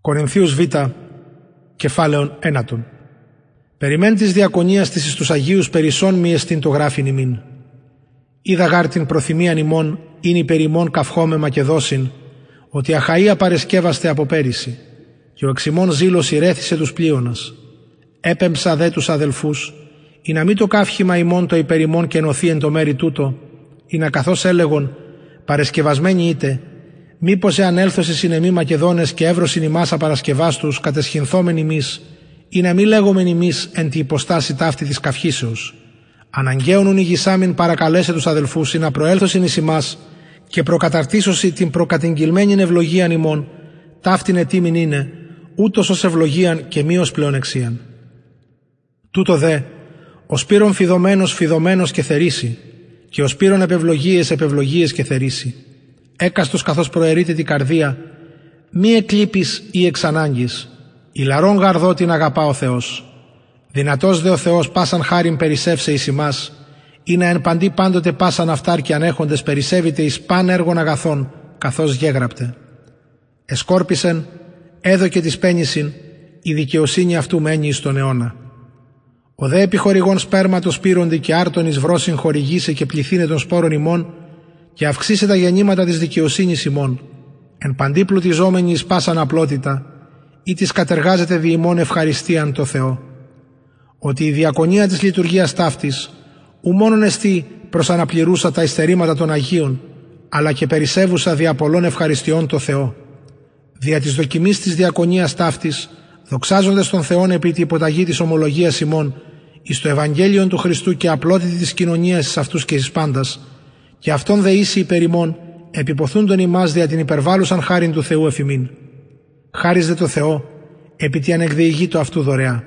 Κορινθίους Β, κεφάλαιον ένατον. Περιμέν της διακονίας της εις τους Αγίους περισσών μη εστίν το γράφην ημίν. Είδα γάρ την προθυμίαν ημών, είναι υπερημών καυχόμε Μακεδόσιν, ότι αχαΐα παρεσκεύαστε από πέρυσι, και ο εξημών ζήλος ηρέθησε τους πλείωνας. Έπεμψα δε τους αδελφούς, ή να μην το καύχημα ημών το υπερημών και ενωθεί εν το μέρη τούτο, ή να καθώς έλεγον, παρεσκευασμένοι είτε, Μήπως εάν έλθω σε συνεμή Μακεδόνες και εύρωσιν ημάς απαρασκευάστου, κατεσχυνθόμεν ημί, ή να μη λέγομεν ημί εν τη υποστάση ταύτη της καυχήσεως. Αναγκαίων ουνηγισάμιν παρακαλέσε τους αδελφούς ή να προέλθωσιν ει ημάς και προκαταρτήσωση την προκατηγγυλμένη ευλογίαν ημών, ταύτην ετήμην είναι, ούτως ως ευλογίαν και μη ως πλεονεξίαν. Τούτο δε, ο σπύρον φιδωμένος φιδωμένος και θερήσει, και ο σπύρον επευλογίες επευλογίες και θερήσει έκαστος καθώς προαιρείται την καρδία, μη εκλείπεις ή εξ ανάγκης, ηλαρών γαρδό την αγαπά ο Θεός. Δυνατός δε ο Θεός πάσαν χάριν περισσεύσε εις ημάς, ή να εν παντή πάντοτε πάσαν αυτάρ ανέχοντες περισσεύεται εις πάν έργων αγαθών, καθώς γέγραπτε. Εσκόρπισεν, έδωκε της πέννησιν, η δικαιοσύνη αυτού μένει εις τον αιώνα. Ο δε επιχορηγών σπέρματος πήροντι και άρτον εις βρόσιν χορηγήσε και πληθύνε των σπόρων ημών, και αυξήσε τα γεννήματα της δικαιοσύνης ημών, εν παντή πλουτιζόμενοι εις πάσαν απλότητα, ή της κατεργάζεται δι' ημών ευχαριστίαν το Θεό. Ότι η διακονία της λειτουργίας ταύτης, ου μόνον εστί προς αναπληρούσα τα υστερήματα των Αγίων, αλλά και περισσεύουσα δια πολλών ευχαριστειών το Θεό. Δια της δοκιμής της διακονίας ταύτης, δοξάζονται στον Θεόν επί τη υποταγή της ομολογίας ημών, εις το Ευαγγέλιο του Χριστού και απλότητη της κοινωνίας εις αυτούς και εις πάντας, και αυτόν δε ίσοι υπερημών, επιποθούν τον ημάς δια την υπερβάλλουσαν χάριν του Θεού εφημίν. Χάριζε το Θεό, επί τι ανεκδιηγεί το αυτού δωρεά.